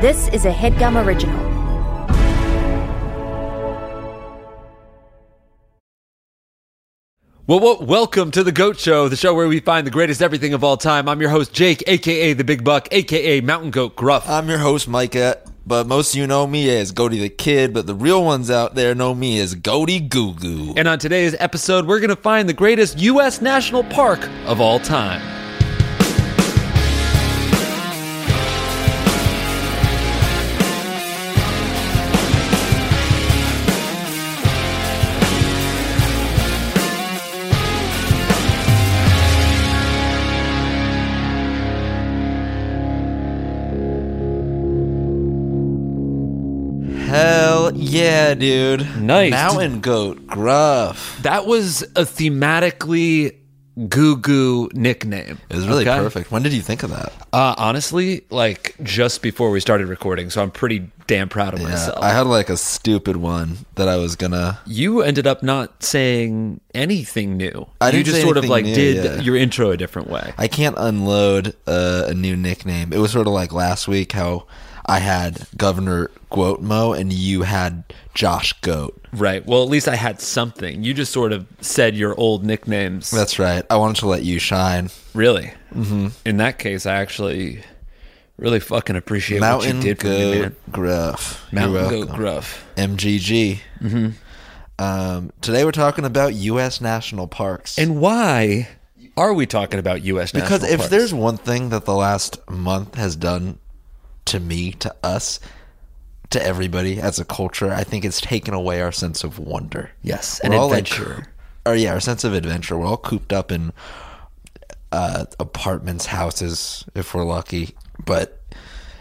This is a HeadGum original. Well, well, welcome to the Goat Show, the show where we find the greatest everything of all time. I'm your host, Jake, aka the Big Buck, aka Mountain Goat Gruff. I'm your host, Micah, but most of you know me as Goaty the Kid, but the real ones out there know me as Goaty Goo Goo. and on today's episode, we're going to find the greatest U.S. national park of all time. Hell yeah, dude. Nice. Mountain Goat, gruff. That was a thematically goo goo nickname. It was really Okay? perfect. When did you think of that? Uh, honestly, like just before we started recording, so I'm pretty damn proud of Yeah, myself. I had like a stupid one that I was gonna. you ended up not saying anything new. I you didn't just say sort of like new, did yeah. your intro a different way. I can't unload uh, a new nickname. It was sort of like last week how I had Governor Goatmo and you had Josh Goat. Right. Well, at least I had something. You just sort of said your old nicknames. That's right. I wanted to let you shine. really. Mm-hmm. In that case, I actually really fucking appreciate Mountain what you did for me, man. Gruff. Mountain Goat. Gruff. MGG. Mm-hmm. Um, today we're talking about U.S. national parks. And why are we talking about U.S. National Parks? Because if parks? there's one thing that the last month has done to me, to us, to everybody as a culture, I think it's taken away our sense of wonder. Yes, an We're all, like, adventure. or yeah, our sense of adventure. We're all cooped up in uh, apartments, houses, if we're lucky, but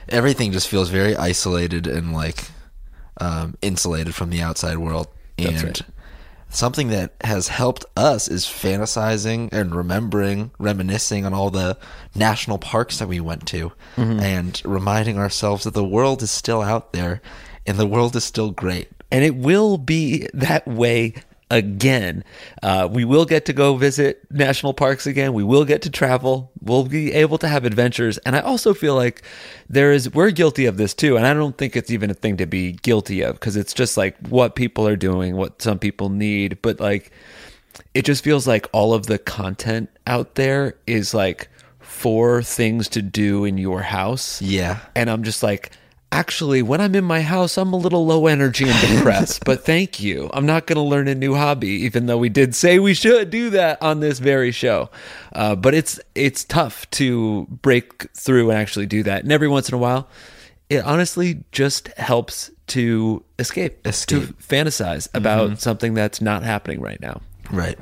everything just feels very isolated and like um, insulated from the outside world. That's and right. Something that has helped us is fantasizing and remembering, reminiscing on all the national parks that we went to, Mm-hmm. and reminding ourselves that the world is still out there and the world is still great. and it will be that way again. Uh, we will get to go visit national parks again. We will get to travel. We'll be able to have adventures. And I also feel like there is, we're guilty of this too. And I don't think it's even a thing to be guilty of because it's just like what people are doing, what some people need. But like, it just feels like all of the content out there is like for things to do in your house. Yeah. And I'm just like, actually, when I'm in my house, I'm a little low energy and depressed, but thank you. I'm not going to learn a new hobby, even though we did say we should do that on this very show. Uh, but it's, it's tough to break through and actually do that. And every once in a while, it honestly just helps to escape, to Escape. fantasize about something that's not happening right now. Right.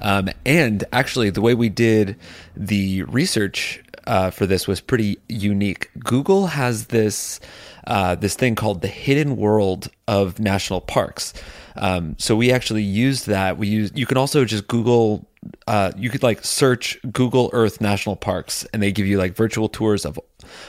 Um, and actually, the way we did the research uh, for this was pretty unique. Google has this uh, this thing called the hidden world of national parks. Um, so we actually used that. We use. You can also just Google. Uh, you could like search Google Earth national parks, and they give you like virtual tours of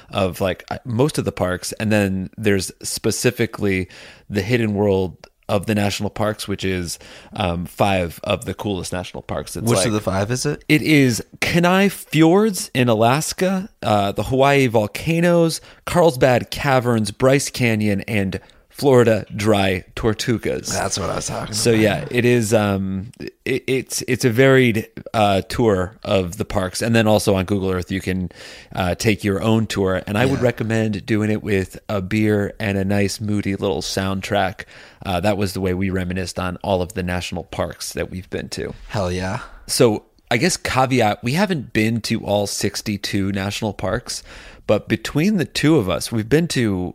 of like uh, most of the parks. And then there's specifically the hidden world of the national parks, which is um, five of the coolest national parks. It's Which like, of the five is it? it is Kenai Fjords in Alaska, uh, the Hawaii volcanoes, Carlsbad Caverns, Bryce Canyon, and Florida dry tortugas. That's what I was talking about. So yeah, it is. Um, it, it's it's a varied uh, tour of the parks, and then also on Google Earth you can uh, take your own tour. And I would recommend doing it with a beer and a nice moody little soundtrack. Uh, that was the way we reminisced on all of the national parks that we've been to. Hell yeah. So I guess caveat: we haven't been to all sixty-two national parks, but between the two of us, we've been to.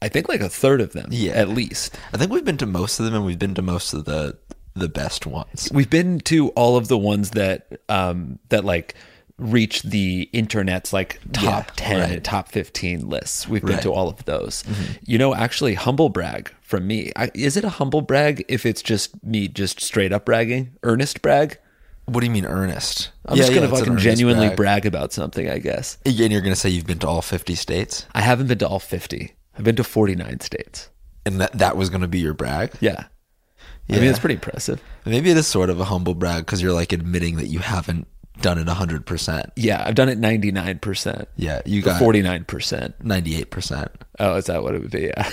I think like a third of them, Yeah. at least. I think we've been to most of them and we've been to most of the the best ones. We've been to all of the ones that um that like reach the internet's like top Yeah, 10 right. top 15 lists we've been Right. Mm-hmm. to all of those you know actually humble brag from me I, is it a humble brag if it's just me just straight up bragging earnest brag What do you mean earnest? i'm just gonna an fucking genuinely brag. brag about something i guess And you're gonna say you've been to all 50 states, i haven't been to all 50 i've been to 49 states and that that was gonna be your brag. yeah I mean, it's pretty impressive. Maybe it is sort of a humble brag because you're like admitting that you haven't done it 100%. Yeah, I've done it 99%. Yeah, you got 49%. 98%. Oh, is that what it would be? Yeah.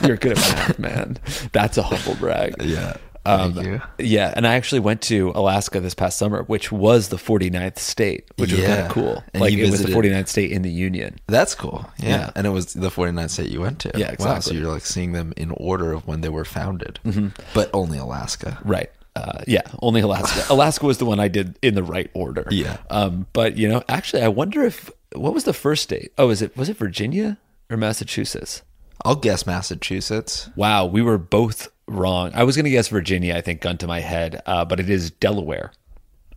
You're good at math, man. That's a humble brag. Yeah. Um. Yeah, and I actually went to Alaska this past summer, which was the 49th state, which was kind of cool. And like it was the 49th state in the union. That's cool. Yeah. Yeah. And it was the 49th state you went to. Yeah, Wow, so you're like seeing them in order of when they were founded, but only Alaska. Right. Uh, yeah, only Alaska. Alaska was the one I did in the right order. Yeah. Um, but you know, actually, I wonder if what was the first state? Oh, is it was it Virginia or Massachusetts? I'll guess Massachusetts. Wow, we were both wrong. I was going to guess Virginia. I think gun to my head, uh, but it is Delaware,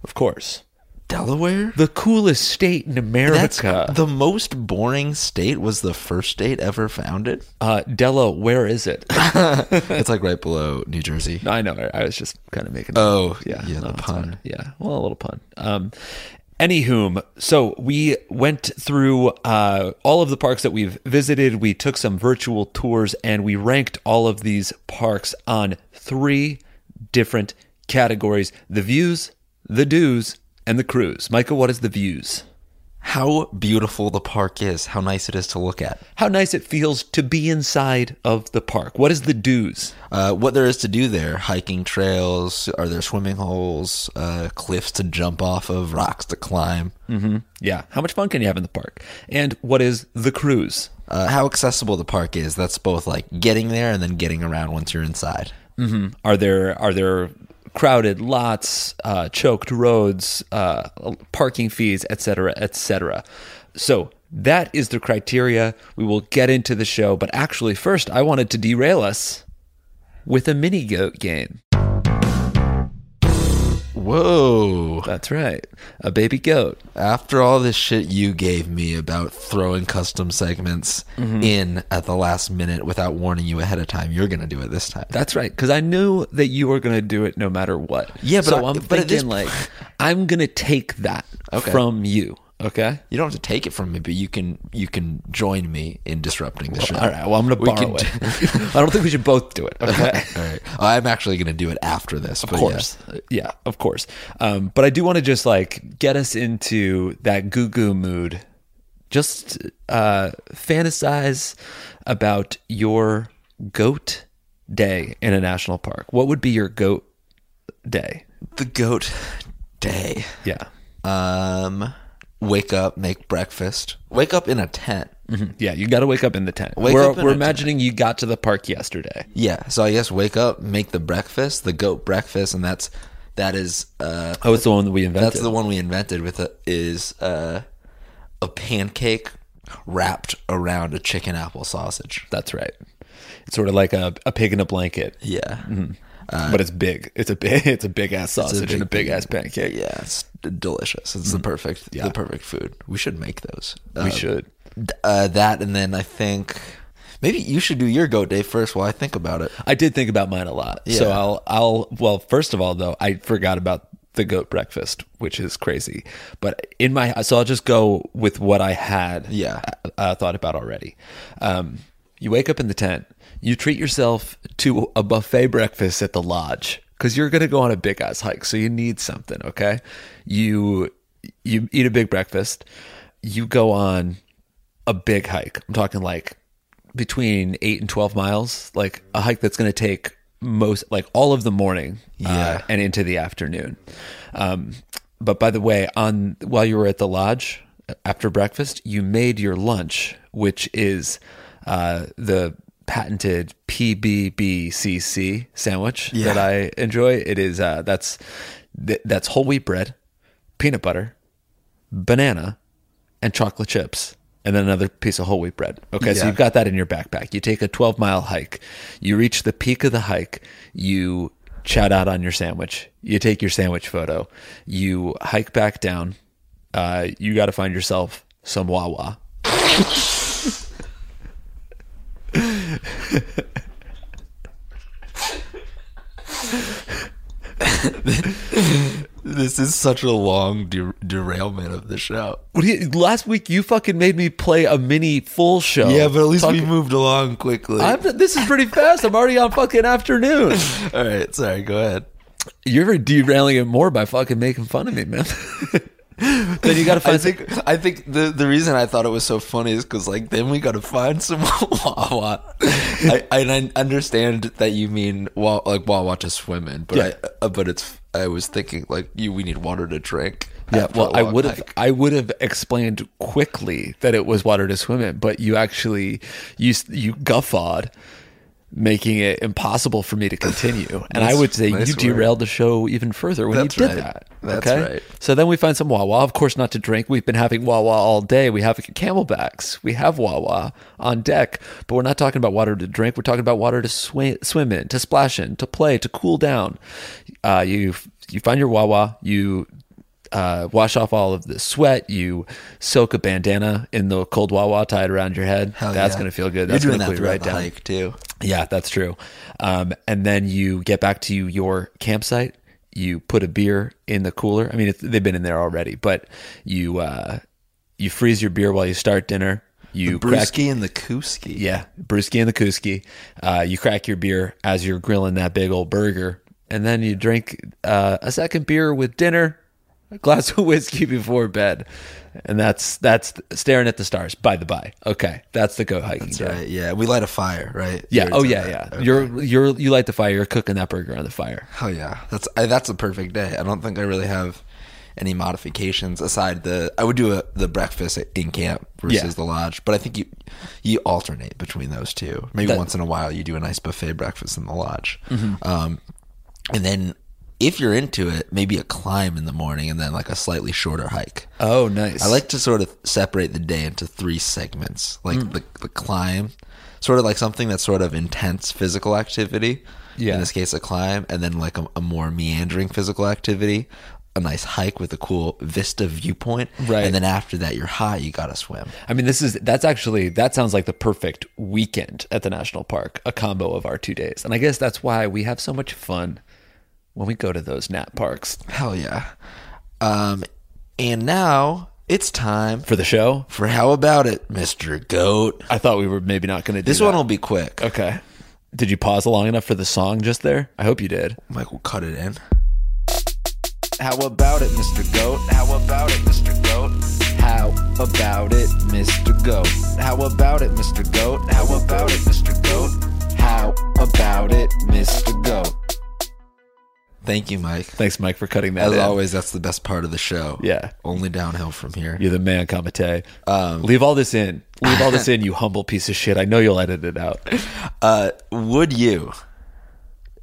of course. Delaware? The coolest state in That's America. the most boring state was the first state ever founded. uh, Della, where is it? it's like right below New Jersey. I know. I was just kind of making. Oh, yeah, yeah, no, the pun. Yeah, well, a little pun. Um, anywhom, so we went through uh, all of the parks that we've visited. We took some virtual tours, and we ranked all of these parks on three different categories: the views, the do's, and the cruise. Michael, what is the views? How beautiful the park is. How nice it is to look at. How nice it feels to be inside of the park. What is the do's? Uh, what there is to do there hiking trails, are there swimming holes, uh, cliffs to jump off of, rocks to climb? Yeah, how much fun can you have in the park? And what is the cruise? Uh, how accessible the park is. That's both like getting there and then getting around once you're inside. Are there are there crowded lots, uh, choked roads, uh, parking fees, etc., etc. So that is the criteria. We will get into the show, but actually, first, I wanted to derail us with a mini goat game. Whoa. That's right, a baby goat. After all this shit you gave me about throwing custom segments mm-hmm. in at the last minute without warning you ahead of time, you're going to do it this time. That's right, because I knew that you were going to do it no matter what. Yeah, but so I- I'm but at this thinking like I'm going to take that Okay. from you. Okay. You don't have to take it from me, but you can you can join me in disrupting the show. All right. Well, I'm going to borrow it. I don't think we should both do it. Okay. All right. I'm actually going to do it after this. Of course. Yeah, of course. Um, but I do want to just like get us into that goo goo mood. Just uh, fantasize about your goat day in a national park. What would be your goat day? The goat day. Yeah. Um, wake up, make breakfast. Wake up in a tent. Yeah, you got to wake up in the tent. Wake we're we're a imagining you got to the park yesterday. Yeah. So I guess wake up, make the breakfast, the goat breakfast, and that's that is uh Oh, it's the one that we invented. that's the one we invented with is uh a pancake wrapped around a chicken apple sausage. That's right. It's sort of like a, a pig in a blanket, Yeah. But it's big. It's a big it's a big ass sausage and a big ass pancake. Yeah, it's delicious. It's the perfect the perfect food. We should make those. Mm. We Uh, should. Uh, that and then I think maybe you should do your goat day first while I think about it. I did think about mine a lot. So I'll I'll well, first of all though, I forgot about the goat breakfast, which is crazy. But in my so I'll just go with what I had Yeah. uh, thought about already. Um, you wake up in the tent, you treat yourself to a buffet breakfast at the lodge because you're going to go on a big ass hike, so you need something. Okay, you you eat a big breakfast, you go on a big hike. I'm talking like between eight and twelve miles, like a hike that's going to take most like all of the morning Yeah. uh, and into the afternoon. Um, but by the way, on while you were at the lodge after breakfast, you made your lunch, which is uh, the patented PBBCC sandwich Yeah. that I enjoy. It is uh, that's th- that's whole wheat bread, peanut butter, banana, and chocolate chips, and then another piece of whole wheat bread. Okay, so you've got that in your backpack. You take a 12 mile hike. You reach the peak of the hike. You chat out on your sandwich. You take your sandwich photo. You hike back down. Uh, you got to find yourself some Wawa. This is such a long der- derailment of the show. What do you, last week you fucking made me play a mini full show. Yeah, but at least we moved along quickly. I'm, this is pretty fast. I'm already on fucking afternoon. All right, sorry, go ahead. You're derailing it more by fucking making fun of me, man. then you got to find I think I think the the reason I thought it was so funny is because like then we got to find some Wawa. I, I understand that you mean wa- like Wawa to swim in, but Yeah. I, uh, but it's I was thinking like you we need water to drink. Yeah, well, I would have. I would have explained quickly that it was water to swim in, but you actually you you guffawed, making it impossible for me to continue. And I would say nice you derailed the show even further when That's you did right. that. That's okay? right. So then we find some Wawa. Of course, not to drink. We've been having Wawa all day. We have CamelBaks. We have Wawa on deck, but we're not talking about water to drink. We're talking about water to swim, swim in, to splash in, to play, to cool down. Uh, you you find your Wawa. You uh, wash off all of the sweat. You soak a bandana in the cold Wawa, tie it around your head. Hell That's yeah. going to feel good. That's going to cool right the down. hike too. Yeah, that's true. Um, and then you get back to your campsite. You put a beer in the cooler. I mean, it's, they've been in there already, but you uh, you freeze your beer while you start dinner. You crack, Brewski and the Kooski. yeah, brewski and the kooski. Uh, you crack your beer as you're grilling that big old burger, and then you drink uh, a second beer with dinner, a glass of whiskey before bed, and that's that's staring at the stars. By the by, okay, that's the go hiking. That's day. right. Yeah, we light a fire, right? Yeah. Oh yeah, said yeah. Okay. You're you're you light the fire. You're cooking that burger on the fire. Oh yeah, that's I, that's a perfect day. I don't think I really have any modifications aside the I would do a, the breakfast in camp versus Yeah. the lodge, but I think you you alternate between those two. Maybe That- once in a while you do a nice buffet breakfast in the lodge, Mm-hmm. um, and then if you're into it, maybe a climb in the morning and then like a slightly shorter hike. Oh, nice. I like to sort of separate the day into three segments, like Mm. the, the climb, sort of like something that's sort of intense physical activity. Yeah. In this case, a climb, and then like a, a more meandering physical activity, a nice hike with a cool vista viewpoint. Right. And then after that, you're hot, You gotta swim. I mean, this is that's actually that sounds like the perfect weekend at the national park. A combo of our two days, and I guess that's why we have so much fun when we go to those nat parks Hell yeah. Um, and now it's time for the show. for how about it, Mister Goat? I thought we were maybe not going to do This that. one will be quick. Okay. Did you pause long enough for the song just there? I hope you did. Mike will cut it in. How about it, Mr. Goat? How about it, Mr. Goat? How about it, Mr. Goat? How about it, Mr. Goat? How about it, Mr. Goat? How about it, Mr. Goat? Thank you, Mike. Thanks, Mike, for cutting that. As in. always, that's the best part of the show. Yeah. Only downhill from here. You're the man, Kamate. Um, Leave all this in. Leave all this in, you humble piece of shit. I know you'll edit it out. Uh, would you,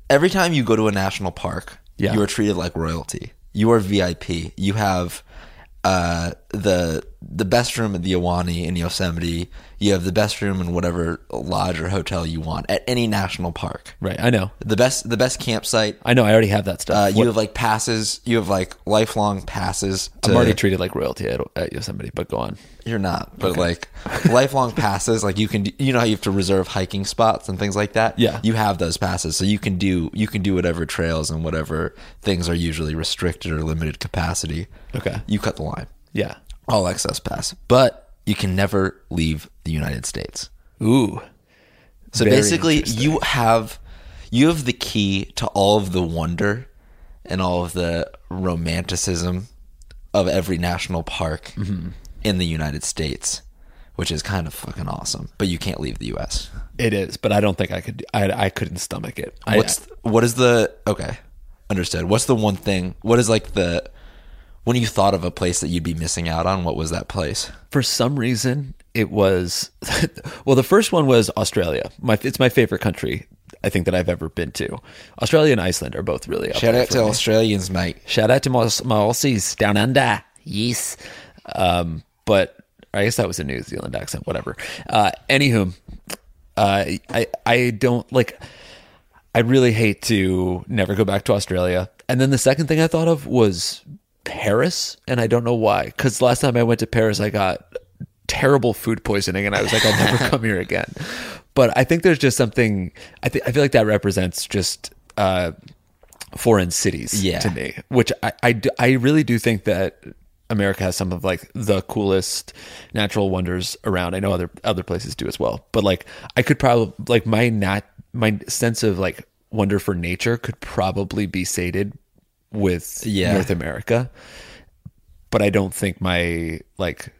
every time you go to a national park, Yeah. you are treated like royalty. You are VIP. You have uh, the the best room at the Ahwahnee in Yosemite. You have the best room in whatever lodge or hotel you want at any national park. Right. I know. The best the best campsite. I know. I already have that stuff. Uh, you What- have like passes. You have like lifelong passes. To, I'm already treated like royalty at, at Yosemite, but go on. You're not, but like lifelong passes, like you can, do, you know how you have to reserve hiking spots and things like that. Yeah. you have those passes, so you can do you can do whatever trails and whatever things are usually restricted or limited capacity. Okay. You cut the line, Yeah. All access pass, but you can never leave the United States. Ooh. So basically, you have you have the key to all of the wonder and all of the romanticism of every national park Mm-hmm. in the United States, which is kind of fucking awesome. But you can't leave the U.S. It is, but I don't think I could. I I couldn't stomach it. I- What's what is the okay? Understood. What's the one thing? What is like the when you thought of a place that you'd be missing out on? What was that place? for some reason it was well the first one was australia my it's my favorite country i think that i've ever been to australia and iceland are both really up Shout out to me. Australians, mate. shout out to my, my aussies down under yes um but i guess that was a new zealand accent whatever uh anywho uh i i don't like I really hate to never go back to Australia. And then the second thing I thought of was Paris, and I don't know why. Because last time I went to Paris, I got terrible food poisoning, and I was like, I'll never come here again. But I think there's just something. I think I feel like that represents just uh, foreign cities Yeah. to me, which I, I do- I really do think that. America has some of like the coolest natural wonders around. I know other other places do as well, but like I could probably like my nat my sense of like wonder for nature could probably be sated with Yeah. North America. but I don't think my like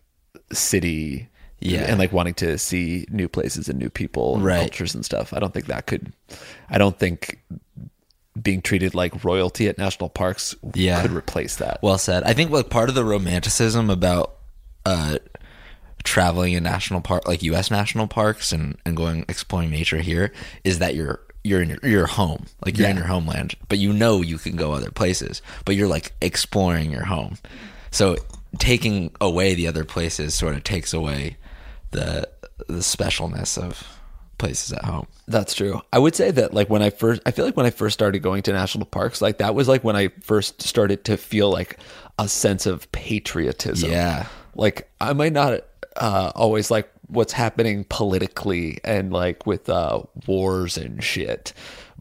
city Yeah. and like wanting to see new places and new people and Right. cultures and stuff. I don't think that could I don't think being treated like royalty at national parks Yeah. could replace that. Well said. I think like part of the romanticism about uh, traveling in national park, like U.S. national parks, and, and going exploring nature here, is that you're you're in your, your home, like you're in your homeland, but you know you can go other places, but you're like exploring your home. So taking away the other places sort of takes away the the specialness of places at home. That's true. I would say that like when I first I feel like when I first started going to national parks, like that was like when I first started to feel like a sense of patriotism. Yeah. Like I might not uh always like what's happening politically and like with uh wars and shit.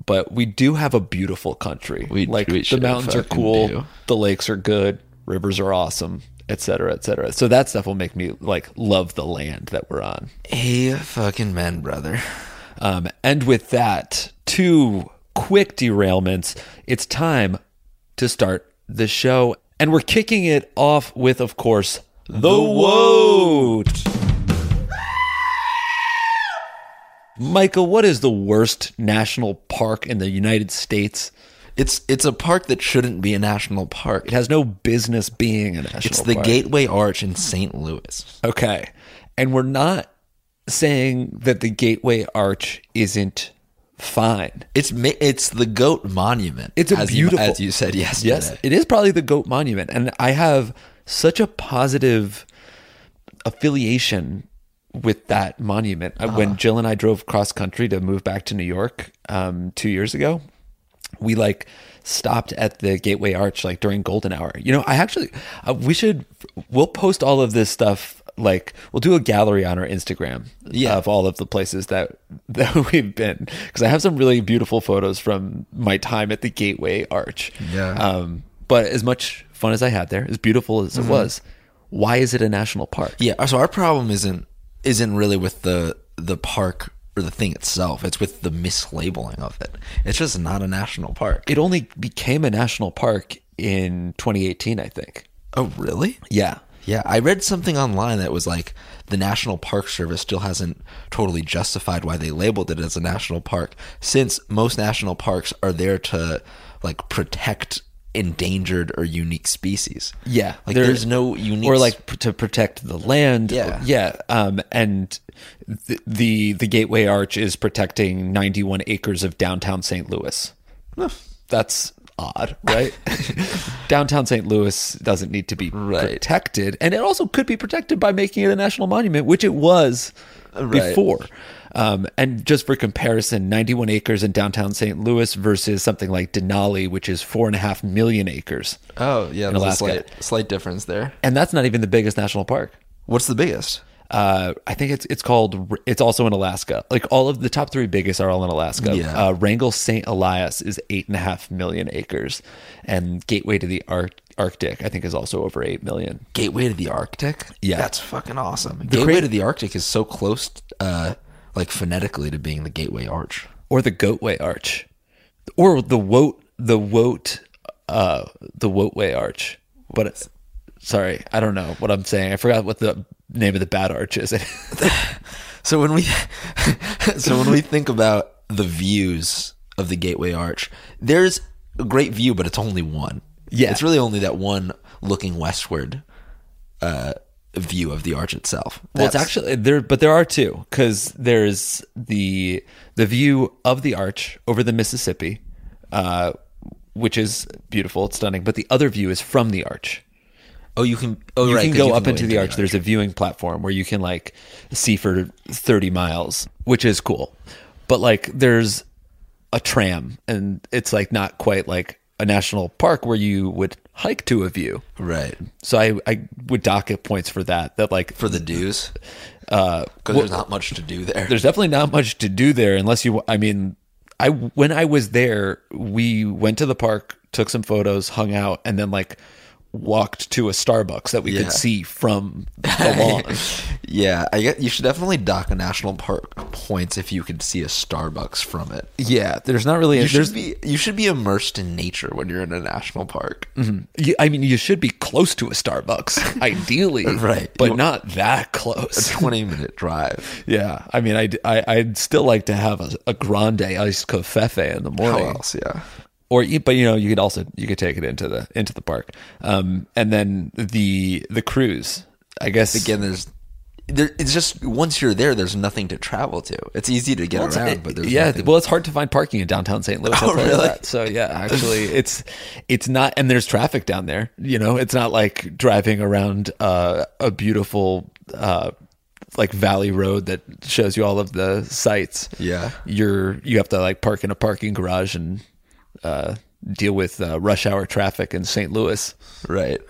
But we do have a beautiful country. We- like we the mountains are cool, do. the lakes are good, rivers are awesome, etc., cetera, et cetera. So that stuff will make me like love the land that we're on. Hey, fucking men, brother. Um, and with that, two quick derailments. It's time to start the show. And we're kicking it off with, of course, the, woat. Michael, what is the worst national park in the United States? It's it's a park that shouldn't be a national park. It has no business being a national It's the park. Gateway Arch in St. Louis. Okay. And we're not saying that the Gateway Arch isn't fine. It's ma- it's the goat monument. It's a as you- beautiful- as you said yesterday. Yes, it is probably the goat monument, and I have such a positive affiliation with that monument. Uh, When Jill and I drove cross country to move back to New York um, two years ago, we like stopped at the Gateway Arch like during golden hour. You know, I actually uh, we should we'll post all of this stuff. Like we'll do a gallery on our Instagram Yeah. of all of the places that that we've been because I have some really beautiful photos from my time at the Gateway Arch. Yeah. Um, but as much fun as I had there, as beautiful as Mm-hmm. it was, why is it a national park? Yeah. So our problem isn't isn't really with the the park or the thing itself. It's with the mislabeling of it. It's just not a national park. It only became a national park in 2018, I think. Oh, really? Yeah. Yeah, I read something online that was like the National Park Service still hasn't totally justified why they labeled it as a national park since most national parks are there to like protect endangered or unique species. Yeah, Like there- there's no unique or like to protect the land. Yeah. yeah. Um, and the, the the Gateway Arch is protecting 91 acres of downtown St. Louis. That's odd, right? downtown St. Louis doesn't need to be Right. protected, and it also could be protected by making it a national monument, which it was Right. before. Um, and just for comparison, 91 acres in downtown St. Louis versus something like Denali, which is four and a half million acres. Oh, yeah, in Alaska. slight slight difference there. And that's not even the biggest national park. What's the biggest? Uh, I think it's it's called. It's also in Alaska. Like all of the top three biggest are all in Alaska. Yeah. Uh, Wrangell St. Elias is eight and a half million acres, and Gateway to the Arc- Arctic I think is also over eight million. Gateway to the Arctic? Yeah. That's fucking awesome. Gateway cra- to the Arctic is so close uh like phonetically to being the Gateway Arch. Or the Goatway Arch, or the Woat the Woat uh the Woatway Arch. But it's, sorry, I don't know what I'm saying. I forgot what the name of the bad arch is. So when we so when we think about the views of the Gateway Arch, there's a great view, but it's only one. Yeah. it's really only that one looking westward uh, view of the arch itself. Well, it's That's- actually there, but there are two because there's the the view of the arch over the Mississippi, uh, which is beautiful, it's stunning. But the other view is from the arch. oh you can oh You right, can 'cause go up into the arch. There's a viewing platform where you can like see for 30 miles, which is cool. But like there's a tram, and it's like not quite like a national park where you would hike to a view. right So I I would dock it points for that. That like for the do's uh, because there's not much to do there. there's definitely not much to do there unless you i mean i when i was there we went to the park took some photos hung out and then like walked to a Starbucks that we Yeah. could see from the lawn. Yeah, I get you should definitely dock a national park points if you could see a Starbucks from it. yeah, there's not really You there's should be you should be immersed in nature when you're in a national park. Mm-hmm. you, I mean you should be close to a Starbucks ideally, Right. But You- not that close. A Twenty minute drive. Yeah, I mean, I'd, I I'd still like to have a, a grande iced caffe in the How morning, else? Yeah. Or but you know you could also you could take it into the into the park, um, and then the the cruise. I guess Again, there's there. It's just once you're there, there's nothing to travel to. It's easy to get Well, around, it- but there's yeah, nothing. well, it's hard to find parking in downtown St. Louis. Oh, really? that. So yeah, actually, it's it's not, and there's traffic down there. You know, it's not like driving around uh, a beautiful uh, like valley road that shows you all of the sights. Yeah. you're you have to like park in a parking garage and uh, deal with uh, rush hour traffic in St. Louis. right.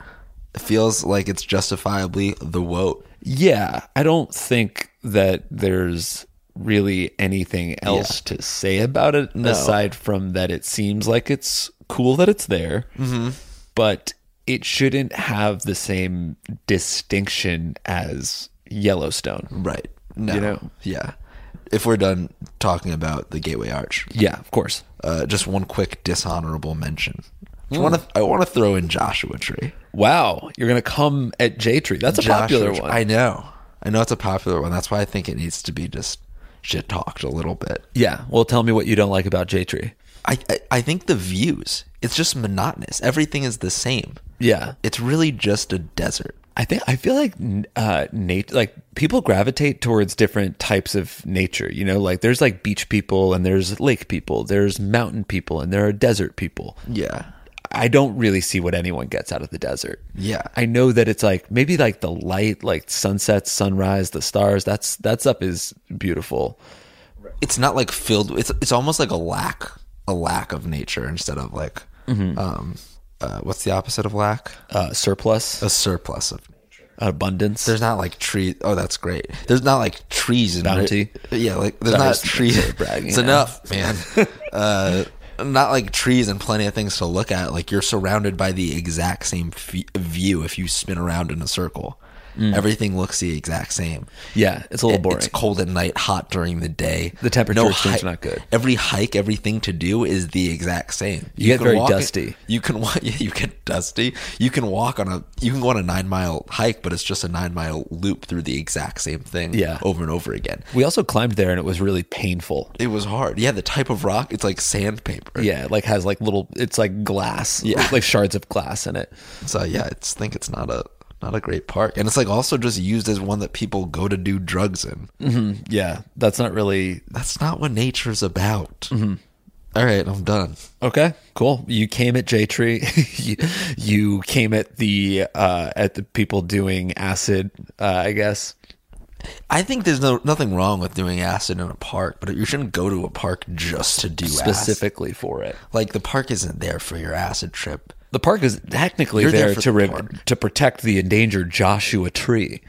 It feels like it's justifiably the woat. Yeah, I don't think that there's really anything else to say about it aside from that it seems like it's cool that it's there, mm-hmm. but it shouldn't have the same distinction as Yellowstone. Right. No. You know? Yeah. If we're done talking about the Gateway Arch, Yeah, of course. uh, just one quick dishonorable mention. Hmm. I want to I want to throw in Joshua Tree. Wow, you're gonna come at J Tree. That's a popular Joshua Tree. one. I know. I know it's a popular one. That's why I think it needs to be just shit talked a little bit. yeah. Well, tell me what you don't like about J Tree. I, I I think the views. It's just monotonous. Everything is the same. Yeah, It's really just a desert. I think I feel like uh nat- like people gravitate towards different types of nature, you know, like there's like beach people and there's lake people, there's mountain people and there are desert people. Yeah. I don't really see what anyone gets out of the desert. Yeah. I know that it's like maybe like the light, like sunsets, sunrise, the stars, that's that stuff is beautiful. It's not like filled. It's it's almost like a lack a lack of nature instead of like Mm-hmm. um uh, what's the opposite of lack? Uh surplus, A surplus of nature. abundance. There's not like tree. Oh, that's great. There's not like trees and Bounty? Yeah, like there's Sorry, not trees. it's bragging it's enough, man. uh, not like trees and plenty of things to look at. Like you're surrounded by the exact same f- view if you spin around in a circle. Mm. Everything looks the exact same. yeah, it's a little It- boring. It's cold at night, hot during the day. The temperature hi- extreme's not good. Every hike, everything to do is the exact same. You get very it- dusty. you can walk. Yeah, you get dusty. You can walk on a. You can go on a nine mile hike, but it's just a nine mile loop through the exact same thing. Yeah. over and over again. we also climbed there and it was really painful. It was hard. Yeah, the type of rock. It's like sandpaper. Yeah, it, like has like little it's like glass. Yeah. Like shards of glass in it. So yeah, I think it's not a not a great park, and it's like also just used as one that people go to do drugs in. Yeah. That's not really That's not what nature's about. Mm-hmm. All right, I'm done. Okay, cool. You came at J Tree. you, you came at the uh at the people doing acid, uh, I guess. I think there's no nothing wrong with doing acid in a park, but you shouldn't go to a park just to do acid. Specifically for it. Like the park isn't there for your acid trip. The park is technically You're there there, to the re- to protect the endangered Joshua tree.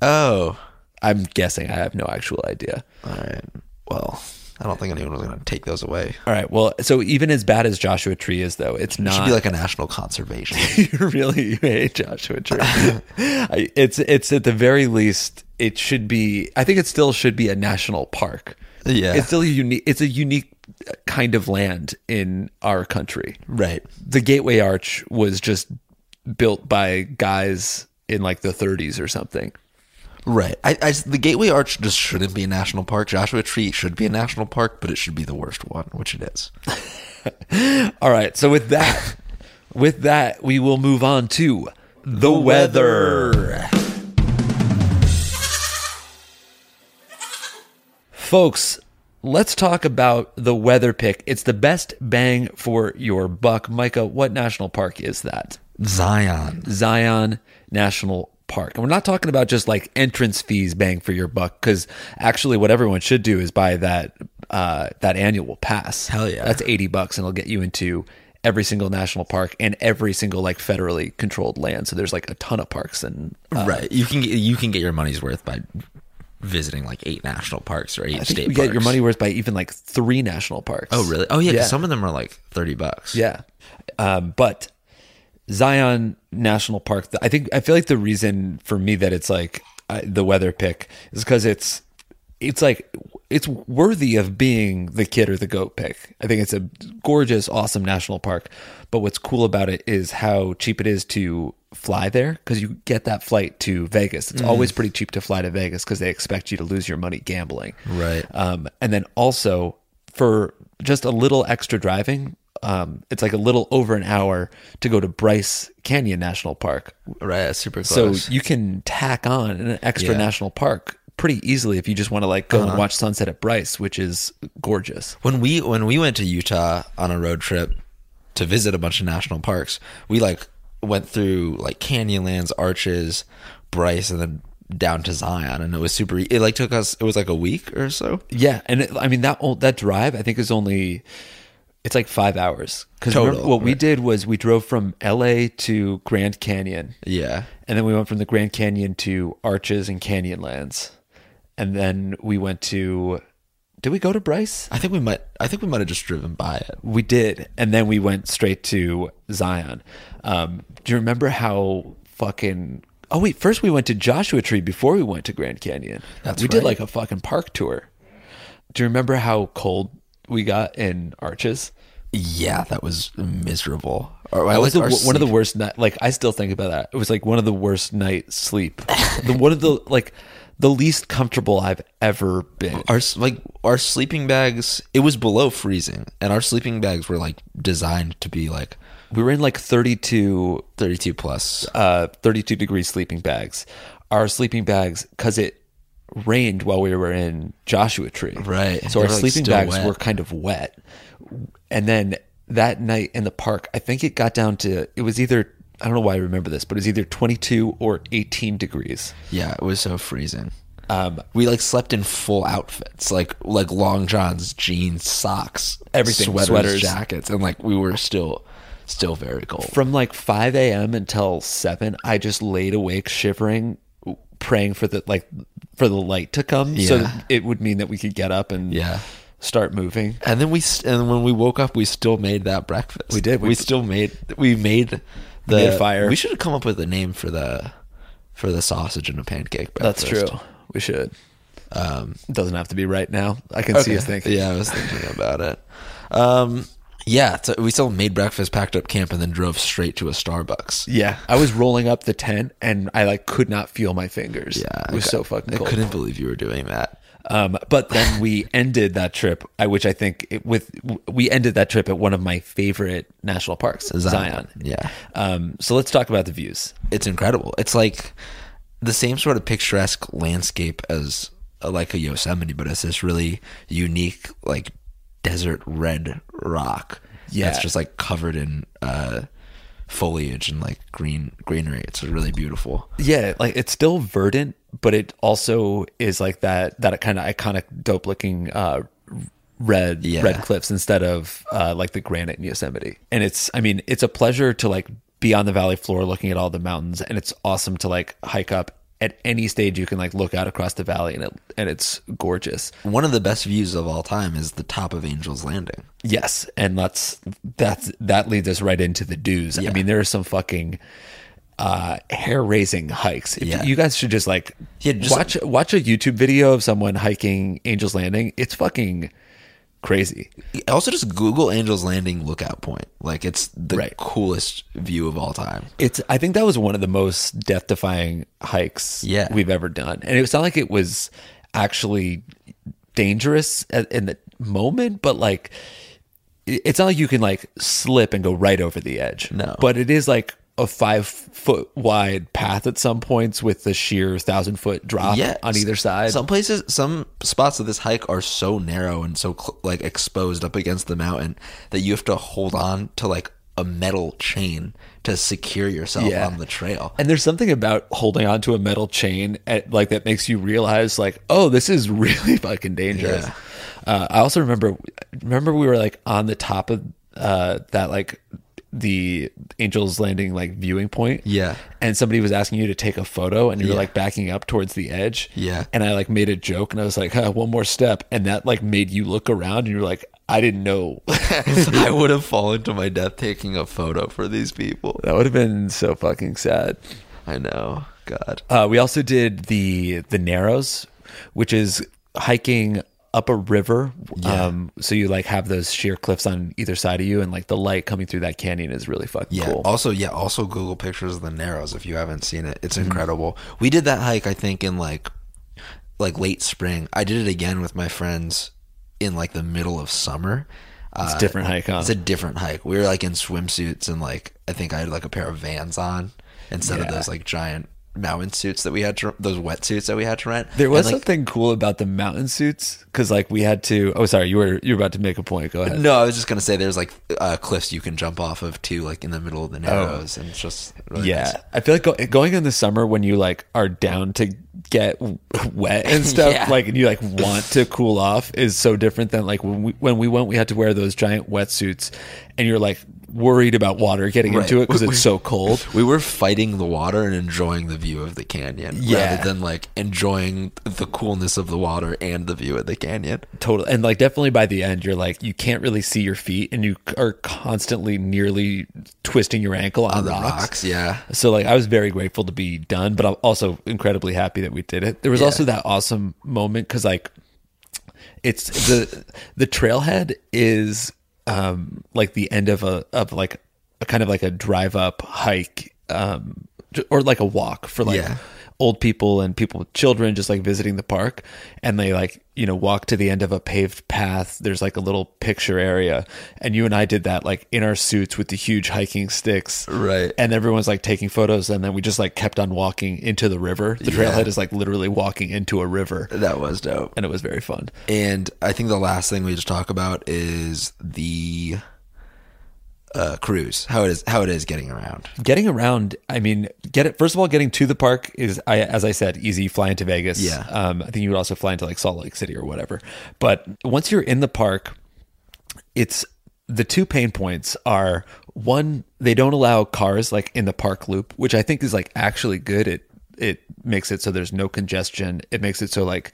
Oh, I'm guessing. I have no actual idea. all right. Well, I don't think anyone was going to take those away. All right. Well, so even as bad as Joshua Tree is, though, it's It not should be like a national conservation. you really hate Joshua Tree. It's it's at the very least it should be. I think it still should be a national park. Yeah. it's still a unique. It's a unique kind of land in our country. right. The Gateway Arch was just built by guys in like the 30s or something. Right. I, I the Gateway Arch just shouldn't be a national park. Joshua Tree should be a national park, but it should be the worst one, which it is. All right. So with that, with that, we will move on to the, weather. Folks, let's talk about the weather pick. It's the best bang for your buck. Micah, what national park is that? Zion. Zion National Park. And we're not talking about just like entrance fees bang for your buck because actually what everyone should do is buy that uh, that annual pass. Hell yeah. That's 80 bucks and it'll get you into every single national park and every single like federally controlled land. So there's like a ton of parks and uh, right. You can get, you can get your money's worth by visiting like eight national parks or eight I think state you parks. get your money worth by even like three national parks. Oh, really? Oh, yeah. 'cause Yeah. some of them are like thirty bucks. Yeah. Um, but Zion National Park. I think I feel like the reason for me that it's like the weather pick is because it's it's like it's worthy of being the kid or the goat pick. I think it's a gorgeous, awesome national park. But what's cool about it is how cheap it is to fly there because you get that flight to Vegas. It's always pretty cheap to fly to Vegas because they expect you to lose your money gambling. Right. Um, and then also for just a little extra driving, um, it's like a little over an hour to go to Bryce Canyon National Park. Right. Super close. So you can tack on an extra Yeah. national park pretty easily if you just want to like go and watch sunset at Bryce, which is gorgeous. when we when we went to Utah on a road trip to visit a bunch of national parks, we like went through like Canyonlands, Arches, Bryce, and then down to Zion, and it was super. It like took us. It was like a week or so. Yeah, and it, I mean that o- that drive I think is only it's like five hours because what we did was we drove from L.A. to Grand Canyon, Yeah. and then we went from the Grand Canyon to Arches and Canyonlands, and then we went to. Did we go to Bryce? I think we might. I think we might have just driven by it. We did, and then we went straight to Zion. Um, do you remember how fucking? Oh wait, first we went to Joshua Tree before we went to Grand Canyon. That's we did like a fucking park tour. Do you remember how cold we got in Arches? Yeah, that was miserable. Or, I That was like the, one of the worst night. Like I still think about that. It was like one of the worst night sleep. the one of the like the least comfortable I've ever been. our like our sleeping bags. It was below freezing, and our sleeping bags were like designed to be like We were in like 32 thirty-two plus. uh, 32 degree sleeping bags. Our sleeping bags, because it rained while we were in Joshua Tree. Right. So They our like, sleeping bags wet. were kind of wet. And then that night in the park, I think it got down to, it was either, I don't know why I remember this, but it was either 22 or 18 degrees. Yeah, it was so freezing. Um, We like slept in full outfits, like like long johns, jeans, socks, Everything, sweaters, sweaters. jackets, and like we were still still very cold. from like 5 a.m. until 7, I just laid awake shivering, praying for the, like, for the light to come. So it would mean that we could get up and Yeah. start moving. And then we st- and when we woke up, we still made that breakfast. We did. We, We- still made we made the made fire. We should have come up with a name for the for the sausage and a pancake. That's true. We should. Um, It doesn't have to be right now. I can see you thinking. Yeah, I was thinking about it. Um, yeah, so we still made breakfast, packed up camp, and then drove straight to a Starbucks. Yeah. I was rolling up the tent and I like could not feel my fingers. Yeah, It was I- so fucking I couldn't believe you were doing that. Um, but then we ended that trip, which I think it, with we ended that trip at one of my favorite national parks, Zion. Yeah. Um, so let's talk about the views. it's incredible. It's like the same sort of picturesque landscape as uh, like a Yosemite, but it's this really unique, like desert red rock. Yeah. it's just like covered in uh, foliage and like green greenery. It's really beautiful. Yeah, like it's still verdant, but it also is like that that kind of iconic dope looking uh red Yeah. red cliffs instead of uh like the granite in Yosemite. And it's I mean, it's a pleasure to like be on the valley floor looking at all the mountains and it's awesome to like hike up at any stage you can like look out across the valley and it and it's gorgeous. One of the best views of all time is the top of Angel's Landing. Yes, and that's that's that leads us right into the do's. I mean, there are some fucking uh hair raising hikes. If Yeah. You guys should just like Yeah, just- watch watch a YouTube video of someone hiking Angel's Landing. It's fucking crazy. Also, just Google Angel's Landing lookout point. Like it's the Right. coolest view of all time. It's I think that was one of the most death defying hikes Yeah. we've ever done. And it's not like it was actually dangerous at, in the moment, but like it's not like you can like slip and go right over the edge. No. But it is like a five foot wide path at some points with the sheer thousand foot drop yeah, on either side. Some places, some spots of this hike are so narrow and so cl- like exposed up against the mountain that you have to hold on to like a metal chain to secure yourself Yeah. on the trail. And there's something about holding onto a metal chain at, like that makes you realize like, oh, this is really fucking dangerous. Yeah. Uh, I also remember remember we were like on the top of uh, that like the Angels Landing like viewing point. Yeah. And somebody was asking you to take a photo and you were Yeah. like backing up towards the edge. Yeah. And I like made a joke and I was like, huh, one more step. And that like made you look around and you were like, I didn't know. I would have fallen to my death taking a photo for these people. that would have been so fucking sad. I know. God. Uh, we also did the the Narrows, which is hiking up a river. Yeah. Um, so you like have those sheer cliffs on either side of you, and like the light coming through that canyon is really fucking Yeah. cool. Also, yeah. Also, Google pictures of the Narrows if you haven't seen it. Mm-hmm. It's incredible. We did that hike. I think in like like late spring. I did it again with my friends in like the middle of summer. It's Uh, a different hike, huh? It's a different hike. We were like in swimsuits and like I think I had like a pair of Vans on instead of those like giant mountain suits that we had to those wetsuits that we had to rent. There was like, something cool about the mountain suits because like we had to. Oh, sorry, you were you were about to make a point. Go ahead. No, I was just gonna say there's like uh, cliffs you can jump off of too, like in the middle of the narrows, and it's just really yeah, nice. I feel like go, going in the summer when you like are down to get wet and stuff, Yeah. like and you like want to cool off, is so different than like when we when we went, we had to wear those giant wetsuits, and you're like worried about water getting Right. into it because it's so cold. We were fighting the water and enjoying the view of the canyon, Yeah. rather than like enjoying the coolness of the water and the view of the canyon. Totally, and like definitely by the end, you're like you can't really see your feet, and you are constantly nearly twisting your ankle on, On the rocks. rocks, yeah. So like I was very grateful to be done, but I'm also incredibly happy that we did it. There was Yeah. also that awesome moment because like it's the the trailhead is um like the end of a of like a kind of like a drive up hike um or like a walk for like Yeah. Old people and people with children just like visiting the park and they like you know walk to the end of a paved path there's like a little picture area and you and I did that like in our suits with the huge hiking sticks Right. and everyone's like taking photos and then we just like kept on walking into the river the Yeah. trailhead is like literally walking into a river That was dope. and it was very fun And I think the last thing we just talk about is the uh, cruise. How it is. How it is getting around. getting around i mean get it first of all getting to the park is i as i said easy fly into vegas Yeah. um i think you would also fly into like salt lake city or whatever but once you're in the park it's the two pain points are one they don't allow cars like in the park loop which i think is like actually good it it makes it so there's no congestion it makes it so like